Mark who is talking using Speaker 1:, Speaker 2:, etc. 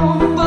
Speaker 1: Oh.